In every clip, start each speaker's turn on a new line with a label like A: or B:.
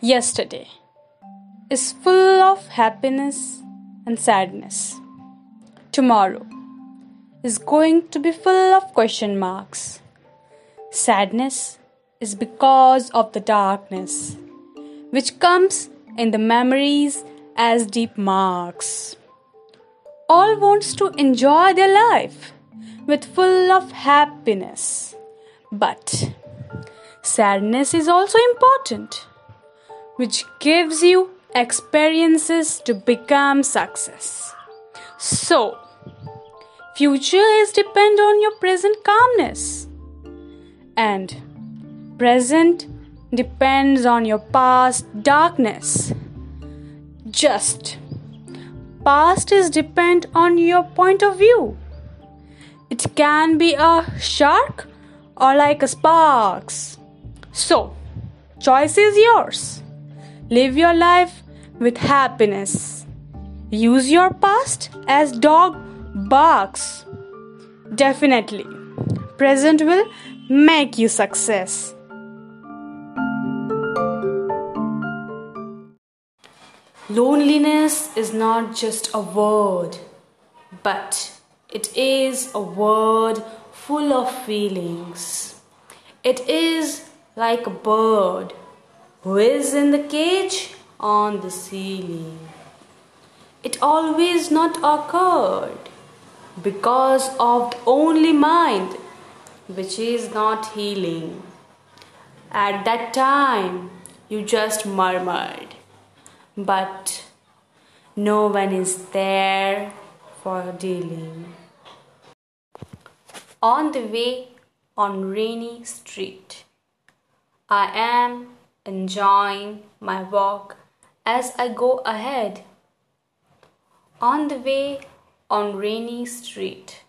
A: Yesterday is full of happiness and sadness. Tomorrow is going to be full of question marks. Sadness is because of the darkness, which comes in the memories as deep marks. All wants to enjoy their life with full of happiness. But sadness is also important, which gives you experiences to become success. So, future is depend on your present calmness and present depends on your past darkness. Just past is depend on your point of view. It can be a shark or like a sparks. So, choice is yours. Live your life with happiness. Use your past as dog barks. Definitely, present will make you success. Loneliness is not just a word, but it is a word full of feelings. It is like a bird who is in the cage on the ceiling. It always not occurred because of the only mind which is not healing. At that time, you just murmured but no one is there for dealing. On the way on rainy street, I am enjoying my walk as I go ahead. On the way on rainy street,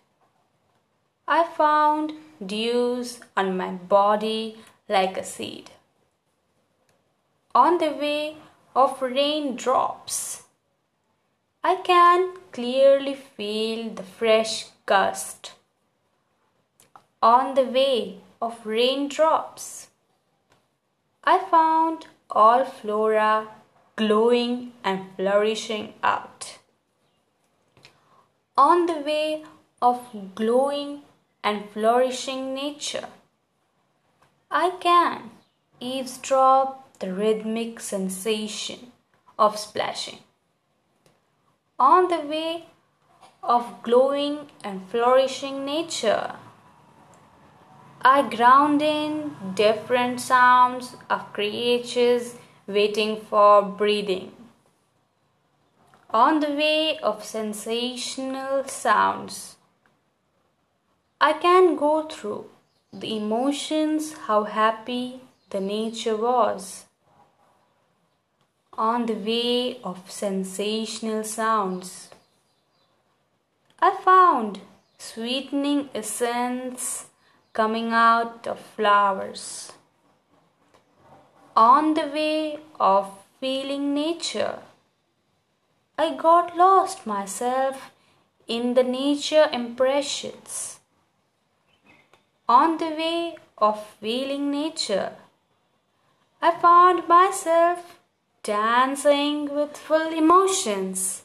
A: I found dews on my body like a seed. On the way of raindrops. I can clearly feel the fresh gust on the way of raindrops. I found all flora glowing and flourishing out. On the way of glowing and flourishing nature, I can eavesdrop the rhythmic sensation of splashing. On the way of glowing and flourishing nature, I ground in different sounds of creatures waiting for breathing. On the way of sensational sounds, I can go through the emotions, how happy the nature was on the way of sensational sounds. I found sweetening essence coming out of flowers. On the way of feeling nature, I got lost myself in the nature impressions. On the way of feeling nature, I found myself dancing with full emotions.